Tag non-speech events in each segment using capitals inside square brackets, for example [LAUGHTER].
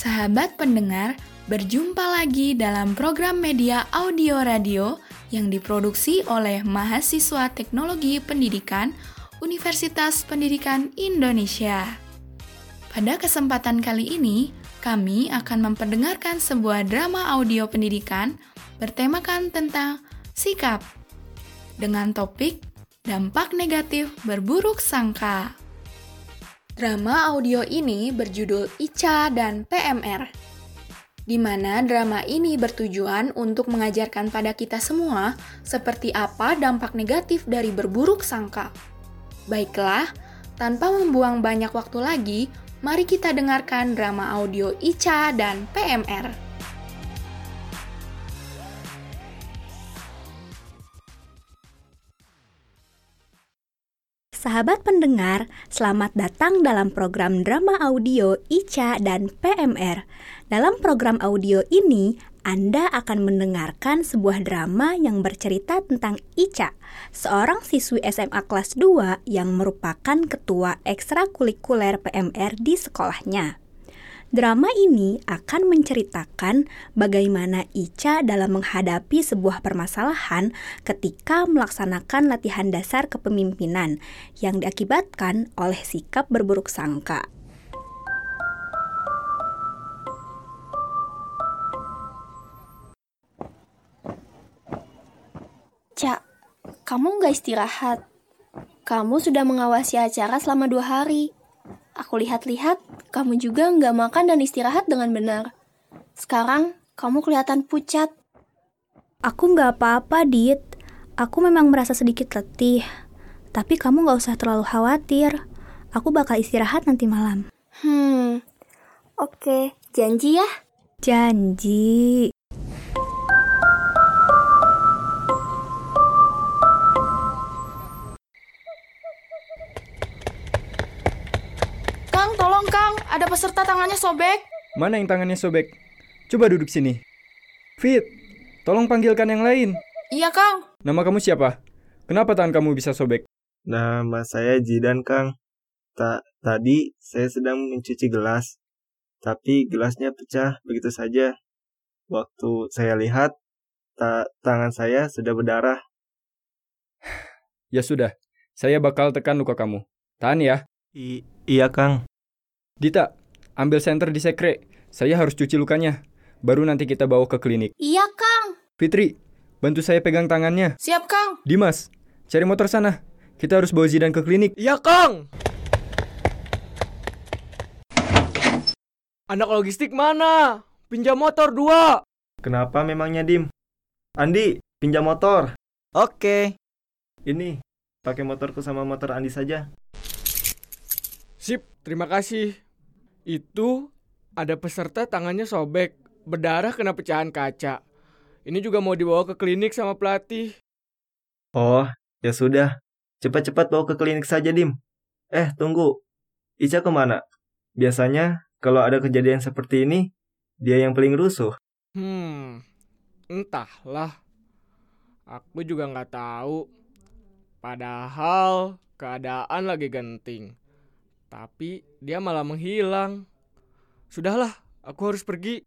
Sahabat pendengar, berjumpa lagi dalam program media audio radio yang diproduksi oleh mahasiswa Teknologi Pendidikan Universitas Pendidikan Indonesia. Pada kesempatan kali ini, kami akan memperdengarkan sebuah drama audio pendidikan bertemakan tentang sikap dengan topik dampak negatif berburuk sangka. Drama audio ini berjudul Ica dan PMR, di mana drama ini bertujuan untuk mengajarkan pada kita semua seperti apa dampak negatif dari berburuk sangka. Baiklah, tanpa membuang banyak waktu lagi, mari kita dengarkan drama audio Ica dan PMR. Sahabat pendengar, selamat datang dalam program drama audio Ica dan PMR. Dalam program audio ini, Anda akan mendengarkan sebuah drama yang bercerita tentang Ica, seorang siswi SMA kelas 2 yang merupakan ketua ekstrakurikuler PMR di sekolahnya. Drama ini akan menceritakan bagaimana Ica dalam menghadapi sebuah permasalahan ketika melaksanakan latihan dasar kepemimpinan yang diakibatkan oleh sikap berburuk sangka. Cak, kamu nggak istirahat. Kamu sudah mengawasi acara selama dua hari. Aku lihat-lihat, kamu juga nggak makan dan istirahat dengan benar. Sekarang, kamu kelihatan pucat. Aku nggak apa-apa, Dit. Aku memang merasa sedikit letih. Tapi kamu nggak usah terlalu khawatir. Aku bakal istirahat nanti malam. Hmm, oke. Janji ya? Janji. Kang, ada peserta tangannya sobek. Mana yang tangannya sobek? Coba duduk sini. Fit, tolong panggilkan yang lain. Iya Kang. Nama kamu siapa? Kenapa tangan kamu bisa sobek? Nama saya Jidan, Kang. Ta tadi saya sedang mencuci gelas, tapi gelasnya pecah begitu saja. Waktu saya lihat, ta tangan saya sudah berdarah. [SIGHS] Ya sudah, saya bakal tekan luka kamu. Tahan ya. I iya, Kang. Dita, ambil senter di sekre. Saya harus cuci lukanya. Baru nanti kita bawa ke klinik. Iya, Kang. Fitri, bantu saya pegang tangannya. Siap Kang. Dimas, cari motor sana. Kita harus bawa Zidan ke klinik. Iya, Kang. Anak logistik mana? Pinjam motor dua. Kenapa memangnya, Dim? Andi, pinjam motor. Oke. Ini, pakai motorku sama motor Andi saja. Sip, terima kasih. Itu ada peserta tangannya sobek, berdarah kena pecahan kaca. Ini juga mau dibawa ke klinik sama pelatih. Oh, ya sudah. Cepat-cepat bawa ke klinik saja, Dim. Eh, tunggu. Ica ke mana? Biasanya, kalau ada kejadian seperti ini, dia yang paling rusuh. Hmm, entahlah. Aku juga nggak tahu. Padahal keadaan lagi genting. Tapi dia malah menghilang. Sudahlah, aku harus pergi.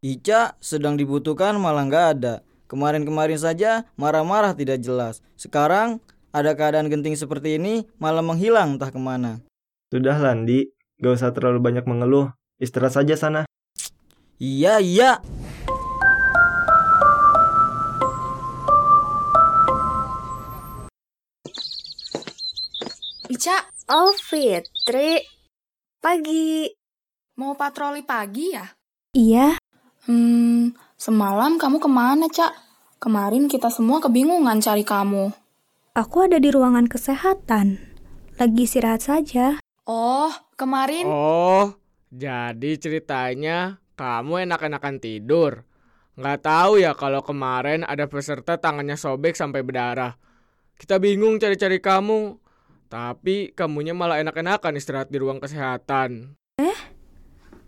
Ica sedang dibutuhkan malah nggak ada. Kemarin-kemarin saja marah-marah tidak jelas. Sekarang ada keadaan genting seperti ini malah menghilang entah ke mana. Sudah, Landi. Gak usah terlalu banyak mengeluh. Istirahat saja sana. Iya, iya. Ica, Oh, Fitri. Pagi. mau patroli pagi ya? Iya, Hmm, semalam kamu ke mana, Cak? Kemarin kita semua kebingungan cari kamu. aku ada di ruangan kesehatan. Lagi istirahat saja. Oh, kemarin Oh, jadi ceritanya kamu enak-enakan tidur. Nggak tahu ya kalau kemarin ada peserta tangannya sobek sampai berdarah. Kita bingung cari-cari kamu. Tapi kamunya malah enak-enakan istirahat di ruang kesehatan.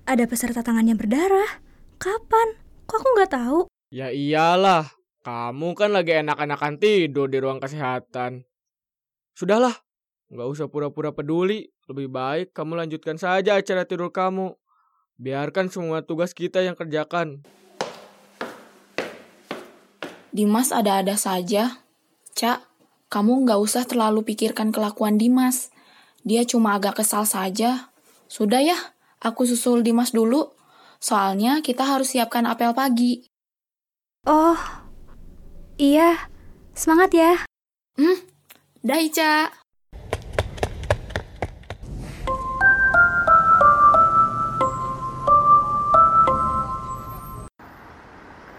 Ada peserta tangannya berdarah. Kapan? Kok aku nggak tahu? Ya iyalah, kamu kan lagi enak-enakan tidur di ruang kesehatan. Sudahlah, nggak usah pura-pura peduli. Lebih baik kamu lanjutkan saja acara tidur kamu. Biarkan semua tugas kita yang kerjakan. Dimas ada-ada saja. Cak, kamu nggak usah terlalu pikirkan kelakuan Dimas. Dia cuma agak kesal saja. Sudah ya, aku susul Dimas dulu. Soalnya kita harus siapkan apel pagi. Oh, iya. Semangat ya. Hmm, dah Ica.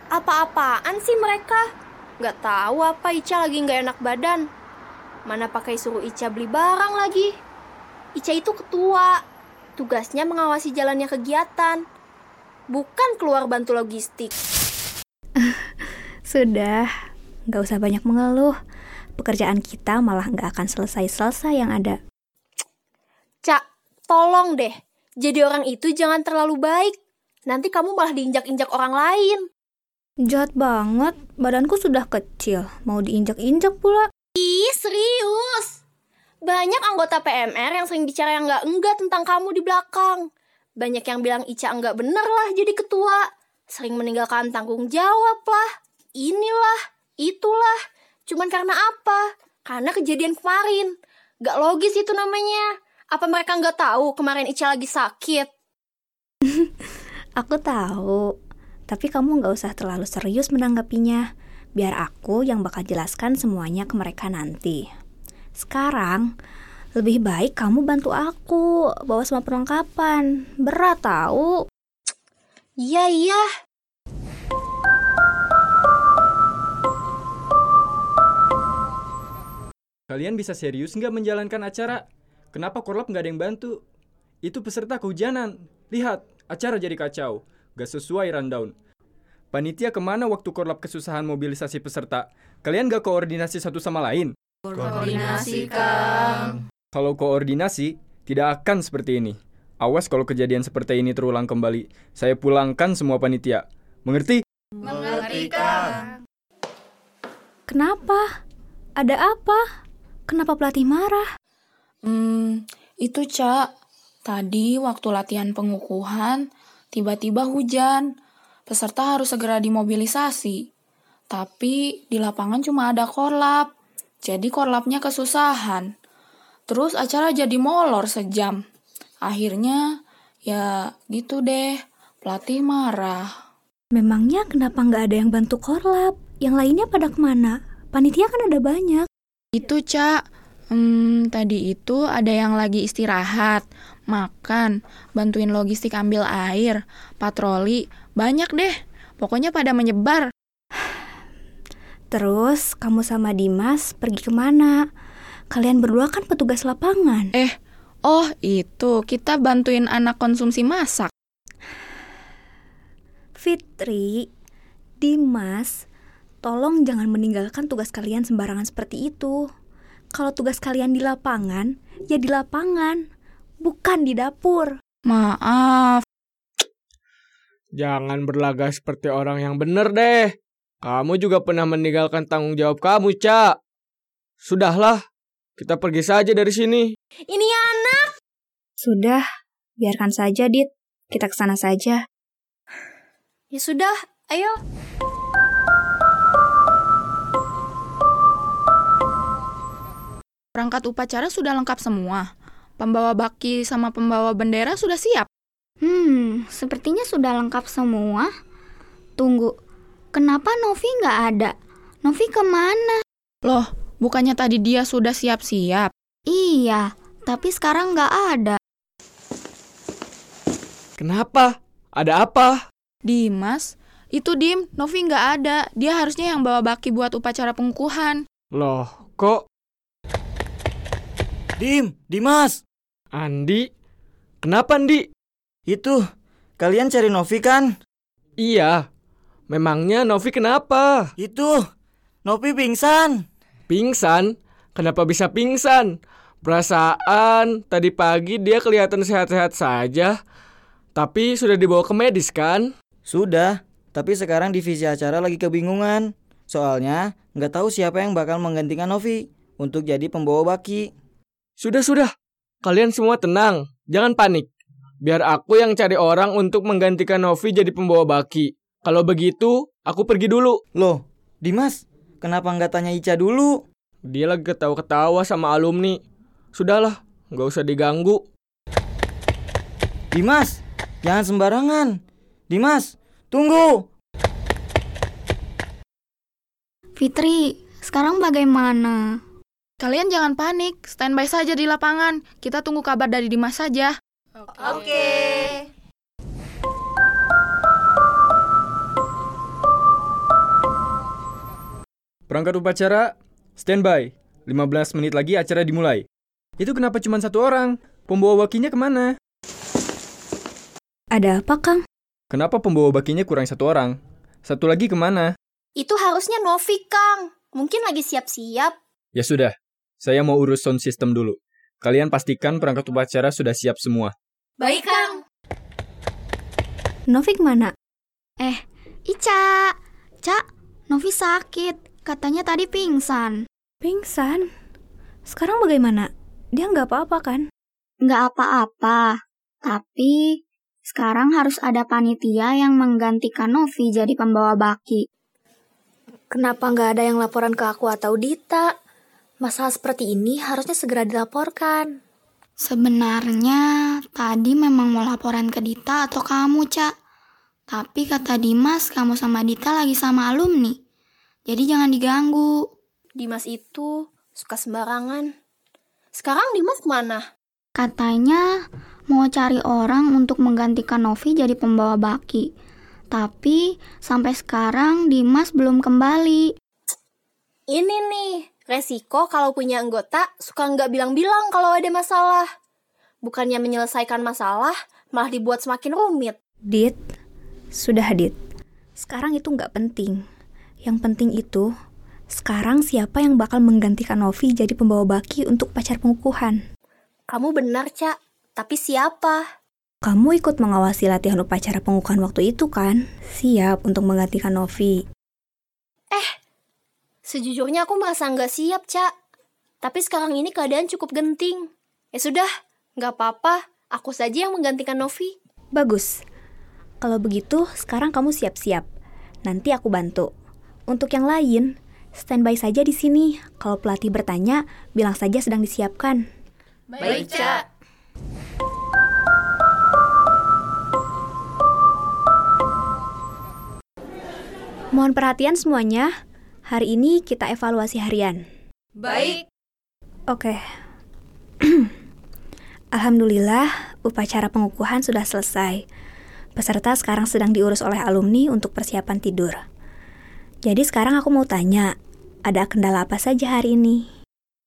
Apa-apaan sih mereka? Gak tahu apa Ica lagi nggak enak badan. Mana pakai suruh Ica beli barang lagi. Ica itu ketua. Tugasnya mengawasi jalannya kegiatan. Bukan keluar bantu logistik. [LAUGHS] Sudah, nggak usah banyak mengeluh. Pekerjaan kita malah nggak akan selesai-selesai yang ada. Cak, tolong deh. Jadi orang itu jangan terlalu baik. Nanti kamu malah diinjak-injak orang lain. Jahat banget, badanku sudah kecil, mau diinjak-injak pula. Ih, serius. Banyak anggota PMR yang sering bicara yang nggak enggak tentang kamu di belakang. Banyak yang bilang Ica enggak bener lah jadi ketua. Sering meninggalkan tanggung jawab lah. Inilah, itulah. Cuman karena apa? Karena kejadian kemarin. Gak logis itu namanya. Apa mereka nggak tahu kemarin Ica lagi sakit? [LAUGHS] Aku tahu, tapi kamu nggak usah terlalu serius menanggapinya. Biar aku yang bakal jelaskan semuanya ke mereka nanti. Sekarang, lebih baik kamu bantu aku bawa semua perlengkapan. Berat tahu. Iya, iya. Kalian bisa serius nggak menjalankan acara? Kenapa korlap nggak ada yang bantu? Itu peserta kehujanan. Lihat, acara jadi kacau. Gak sesuai rundown. Panitia ke mana waktu korlap kesusahan mobilisasi peserta? Kalian gak koordinasi satu sama lain? Koordinasi, Kang. Kalau koordinasi, tidak akan seperti ini. Awas kalau kejadian seperti ini terulang kembali. Saya pulangkan semua panitia. Mengerti? Mengerti, Kang. Kenapa? Ada apa? Kenapa pelatih marah? Hmm, itu Cak. Tadi waktu latihan pengukuhan, tiba-tiba hujan. Peserta harus segera dimobilisasi. Tapi di lapangan cuma ada korlap. Jadi korlapnya kesusahan. Terus acara jadi molor sejam. Akhirnya ya gitu deh. Pelatih marah. Memangnya kenapa nggak ada yang bantu korlap? Yang lainnya pada ke mana? Panitia kan ada banyak. Itu, Cak. Hmm, tadi itu ada yang lagi istirahat, makan, bantuin logistik ambil air, patroli, banyak deh. Pokoknya pada menyebar. Terus kamu sama Dimas pergi ke mana? Kalian berdua kan petugas lapangan. Eh, oh itu kita bantuin anak konsumsi masak. Fitri, Dimas, tolong jangan meninggalkan tugas kalian sembarangan seperti itu. Kalau tugas kalian di lapangan, ya di lapangan, bukan di dapur. Maaf. Jangan berlagak seperti orang yang benar deh. Kamu juga pernah meninggalkan tanggung jawab kamu, Cak. Sudahlah, kita pergi saja dari sini. Ini anak. Sudah, biarkan saja, Dit. Kita ke sana saja. Ya sudah, ayo. Perangkat upacara sudah lengkap semua. Pembawa baki sama pembawa bendera sudah siap. Hmm, sepertinya sudah lengkap semua. Tunggu, kenapa Novi nggak ada? Novi ke mana? Loh, bukannya tadi dia sudah siap-siap? Iya, tapi sekarang nggak ada. Kenapa? Ada apa? Dimas, itu Dim, Novi nggak ada. Dia harusnya yang bawa baki buat upacara pengukuhan. Loh, kok Dim, Dimas, Andi? Kenapa, Andi? itu kalian cari Novi kan? Iya. Memangnya Novi kenapa? Itu Novi pingsan. Pingsan? Kenapa bisa pingsan? Perasaan tadi pagi dia kelihatan sehat-sehat saja. Tapi sudah dibawa ke medis kan? Sudah, tapi sekarang divisi acara lagi kebingungan. Soalnya nggak tahu siapa yang bakal menggantikan Novi untuk jadi pembawa baki. Sudah, sudah. Kalian semua tenang, jangan panik. Biar aku yang cari orang untuk menggantikan Novi jadi pembawa baki. Kalau begitu, aku pergi dulu. Loh, Dimas, kenapa nggak tanya Ica dulu? Dia lagi ketawa-ketawa sama alumni. Sudahlah, nggak usah diganggu. Dimas, jangan sembarangan. Dimas, tunggu. Fitri, sekarang bagaimana? Kalian jangan panik, standby saja di lapangan. Kita tunggu kabar dari Dimas saja. Oke. Perangkat upacara, standby. 15 menit lagi acara dimulai. Itu kenapa cuma satu orang? Pembawa bakinya ke mana? Ada apa, Kang? Kenapa pembawa bakinya kurang satu orang? Satu lagi ke mana? Itu harusnya Novi, Kang. Mungkin lagi siap-siap. Ya sudah, saya mau urus sound system dulu. Kalian pastikan perangkat upacara sudah siap semua. Baik, Kang. Novik mana? Eh, Ica. Cak, Novi sakit. Katanya tadi pingsan. Pingsan? Sekarang bagaimana? Dia nggak apa-apa kan? Nggak apa-apa. Tapi sekarang harus ada panitia yang menggantikan Novi jadi pembawa baki. Kenapa nggak ada yang laporan ke aku atau Dita? Masalah seperti ini harusnya segera dilaporkan. Sebenarnya tadi memang mau laporan ke Dita atau kamu, Cak. Tapi kata Dimas, kamu sama Dita lagi sama alumni. Jadi jangan diganggu. Dimas itu suka sembarangan. Sekarang Dimas mana? Katanya mau cari orang untuk menggantikan Novi jadi pembawa baki. Tapi sampai sekarang Dimas belum kembali. Ini nih, resiko kalau punya anggota suka nggak bilang-bilang kalau ada masalah. Bukannya menyelesaikan masalah, malah dibuat semakin rumit. Dit, sudah Dit. Sekarang itu nggak penting. Yang penting itu, sekarang siapa yang bakal menggantikan Novi jadi pembawa baki untuk pacar pengukuhan? Kamu benar, Cak. Tapi siapa? Kamu ikut mengawasi latihan upacara pengukuhan waktu itu kan? Siap untuk menggantikan Novi. Sejujurnya aku merasa nggak siap, Cak. Tapi sekarang ini keadaan cukup genting. Ya sudah, nggak apa-apa. Aku saja yang menggantikan Novi. Bagus. Kalau begitu, sekarang kamu siap-siap. Nanti aku bantu. Untuk yang lain, standby saja di sini. Kalau pelatih bertanya, bilang saja sedang disiapkan. Baik, Cak. Mohon perhatian semuanya. Hari ini kita evaluasi harian. Baik. Oke. [CLEARS THROAT] Alhamdulillah, upacara pengukuhan sudah selesai. Peserta sekarang sedang diurus oleh alumni untuk persiapan tidur. Jadi sekarang aku mau tanya, ada kendala apa saja hari ini?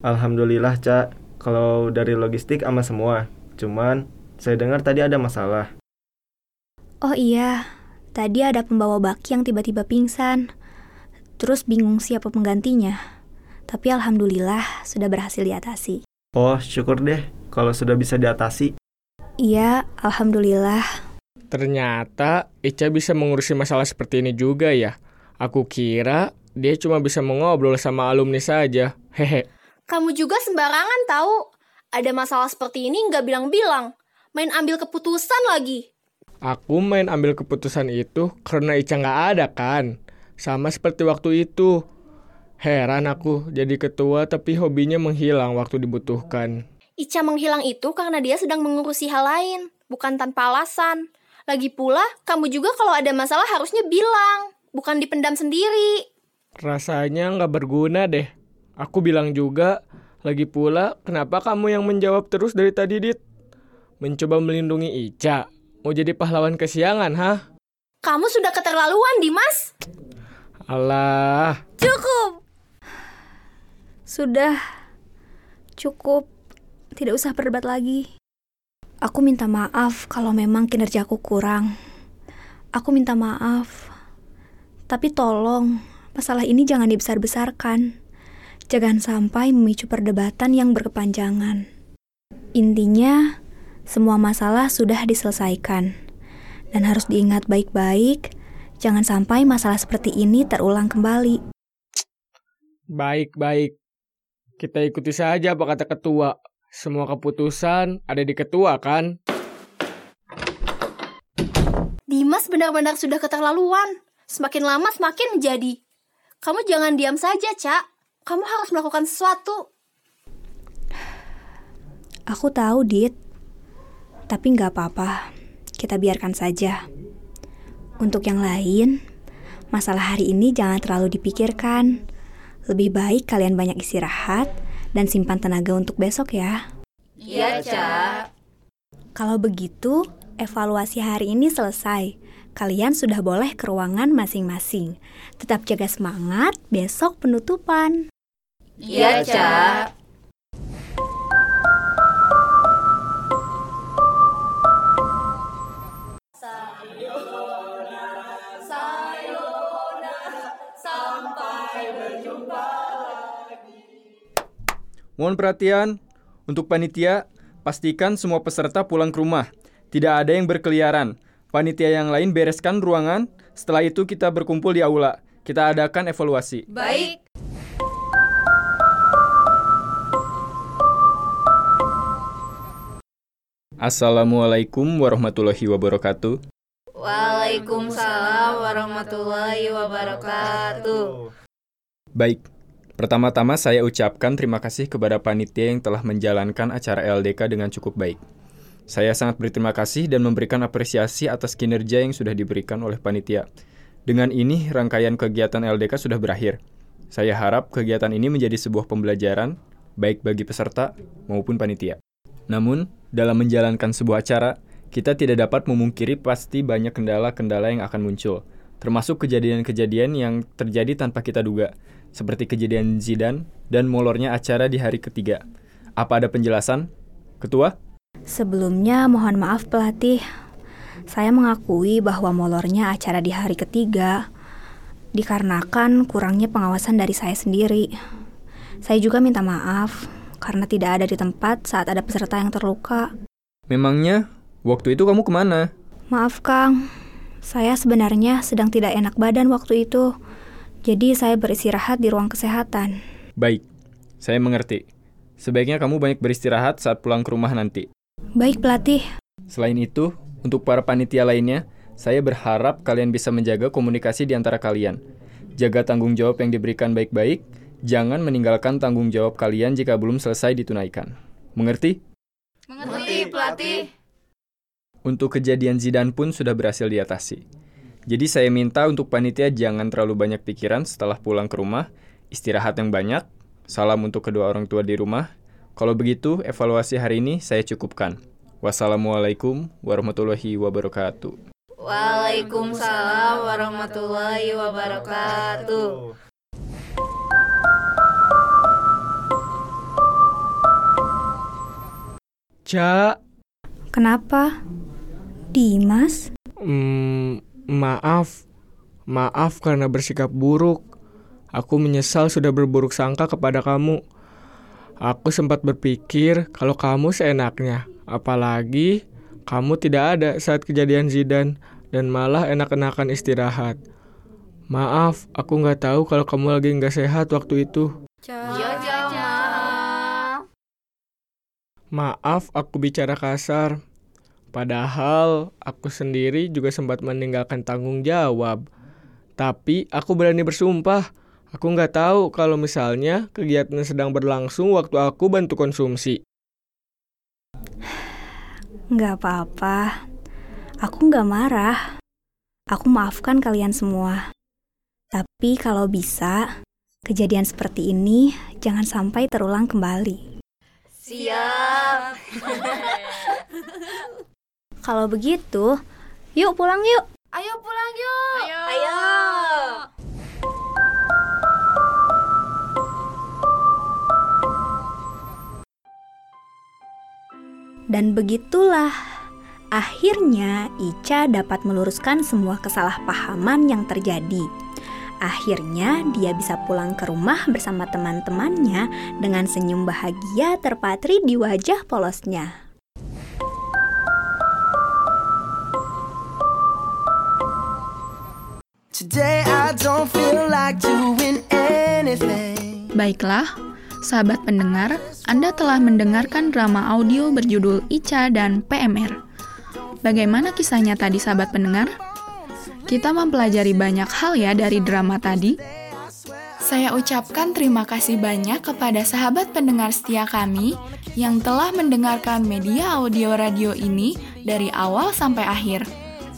Alhamdulillah, Cak. Kalau dari logistik aman semua. Cuman, saya dengar tadi ada masalah. Oh iya, tadi ada pembawa baki yang tiba-tiba pingsan. Terus bingung siapa penggantinya. Tapi alhamdulillah sudah berhasil diatasi. Oh, syukur deh kalau sudah bisa diatasi. Iya, alhamdulillah. Ternyata Ica bisa mengurusi masalah seperti ini juga ya. Aku kira dia cuma bisa mengobrol sama alumni saja. Hehe. Kamu juga sembarangan tahu. Ada masalah seperti ini nggak bilang-bilang. Main ambil keputusan lagi. Aku main ambil keputusan itu karena Ica nggak ada kan. Sama seperti waktu itu. Heran aku jadi ketua tapi hobinya menghilang waktu dibutuhkan. Ica menghilang itu karena dia sedang mengurusi hal lain, bukan tanpa alasan. Lagi pula, kamu juga kalau ada masalah harusnya bilang, bukan dipendam sendiri. Rasanya nggak berguna deh. Aku bilang juga, lagi pula kenapa kamu yang menjawab terus dari tadi, Dit? Mencoba melindungi Ica. Mau jadi pahlawan kesiangan, hah? Kamu sudah keterlaluan, Dimas. Alah, Cukup. Sudah. Cukup. Tidak usah berdebat lagi. Aku minta maaf kalau memang kinerjaku kurang. Aku minta maaf. Tapi tolong, masalah ini jangan dibesar-besarkan. Jangan sampai memicu perdebatan yang berkepanjangan. Intinya, semua masalah sudah diselesaikan. Dan harus diingat baik-baik, jangan sampai masalah seperti ini terulang kembali. baik-baik. Kita ikuti saja apa kata ketua. Semua keputusan ada di ketua kan? Dimas benar-benar sudah keterlaluan. Semakin lama semakin menjadi. Kamu jangan diam saja, Cak. Kamu harus melakukan sesuatu. Aku tahu, Dit. Tapi nggak apa-apa. Kita biarkan saja. Untuk yang lain, masalah hari ini jangan terlalu dipikirkan. Lebih baik kalian banyak istirahat dan simpan tenaga untuk besok ya. Iya, Cak. Kalau begitu, evaluasi hari ini selesai. Kalian sudah boleh ke ruangan masing-masing. Tetap jaga semangat, besok penutupan. Iya, Cak. Mohon perhatian, untuk panitia, pastikan semua peserta pulang ke rumah. Tidak ada yang berkeliaran. Panitia yang lain bereskan ruangan, setelah itu kita berkumpul di aula. Kita adakan evaluasi. Baik. Assalamualaikum warahmatullahi wabarakatuh. Waalaikumsalam warahmatullahi wabarakatuh. Baik, pertama-tama saya ucapkan terima kasih kepada panitia yang telah menjalankan acara LDK dengan cukup baik. Saya sangat berterima kasih dan memberikan apresiasi atas kinerja yang sudah diberikan oleh panitia. Dengan ini, rangkaian kegiatan LDK sudah berakhir. Saya harap kegiatan ini menjadi sebuah pembelajaran, baik bagi peserta maupun panitia. Namun, dalam menjalankan sebuah acara, kita tidak dapat memungkiri pasti banyak kendala-kendala yang akan muncul, termasuk kejadian-kejadian yang terjadi tanpa kita duga, seperti kejadian Zidan dan molornya acara di hari ketiga. Apa ada penjelasan? Ketua? Sebelumnya mohon maaf pelatih. Saya mengakui bahwa molornya acara di hari ketiga dikarenakan kurangnya pengawasan dari saya sendiri. Saya juga minta maaf karena tidak ada di tempat saat ada peserta yang terluka. Memangnya waktu itu kamu ke mana? Maaf Kang, saya sebenarnya sedang tidak enak badan waktu itu. Jadi saya beristirahat di ruang kesehatan. Baik, saya mengerti. Sebaiknya kamu banyak beristirahat saat pulang ke rumah nanti. Baik pelatih. Selain itu, untuk para panitia lainnya, saya berharap kalian bisa menjaga komunikasi di antara kalian. Jaga tanggung jawab yang diberikan baik-baik, jangan meninggalkan tanggung jawab kalian jika belum selesai ditunaikan. Mengerti? Mengerti, pelatih. Untuk kejadian Zidan pun sudah berhasil diatasi. Jadi saya minta untuk panitia jangan terlalu banyak pikiran setelah pulang ke rumah, istirahat yang banyak, salam untuk kedua orang tua di rumah. Kalau begitu, evaluasi hari ini saya cukupkan. Wassalamualaikum warahmatullahi wabarakatuh. Waalaikumsalam warahmatullahi wabarakatuh. Cak, Kenapa? Dimas? hmm, maaf. Maaf karena bersikap buruk. Aku menyesal sudah berburuk sangka kepada kamu. Aku sempat berpikir kalau kamu seenaknya. Apalagi kamu tidak ada saat kejadian Zidan dan malah enak-enakan istirahat. Maaf, aku nggak tahu kalau kamu lagi nggak sehat waktu itu. Maaf aku bicara kasar. Padahal aku sendiri juga sempat meninggalkan tanggung jawab. Tapi aku berani bersumpah. Aku nggak tahu kalau misalnya kegiatan sedang berlangsung waktu aku bantu konsumsi. Nggak apa-apa. Aku nggak marah. Aku maafkan kalian semua. Tapi kalau bisa, kejadian seperti ini jangan sampai terulang kembali. Siap. [LAUGHS] Kalau begitu, yuk pulang yuk. Ayo pulang yuk. Ayo. Ayo. Dan begitulah, akhirnya Ica dapat meluruskan semua kesalahpahaman yang terjadi. Akhirnya dia bisa pulang ke rumah bersama teman-temannya dengan senyum bahagia terpatri di wajah polosnya. Baiklah, Sahabat pendengar, Anda telah mendengarkan drama audio berjudul Ica dan PMR. Bagaimana kisahnya tadi sahabat pendengar? Kita mempelajari banyak hal ya dari drama tadi. Saya ucapkan terima kasih banyak kepada sahabat pendengar setia kami yang telah mendengarkan media audio radio ini dari awal sampai akhir.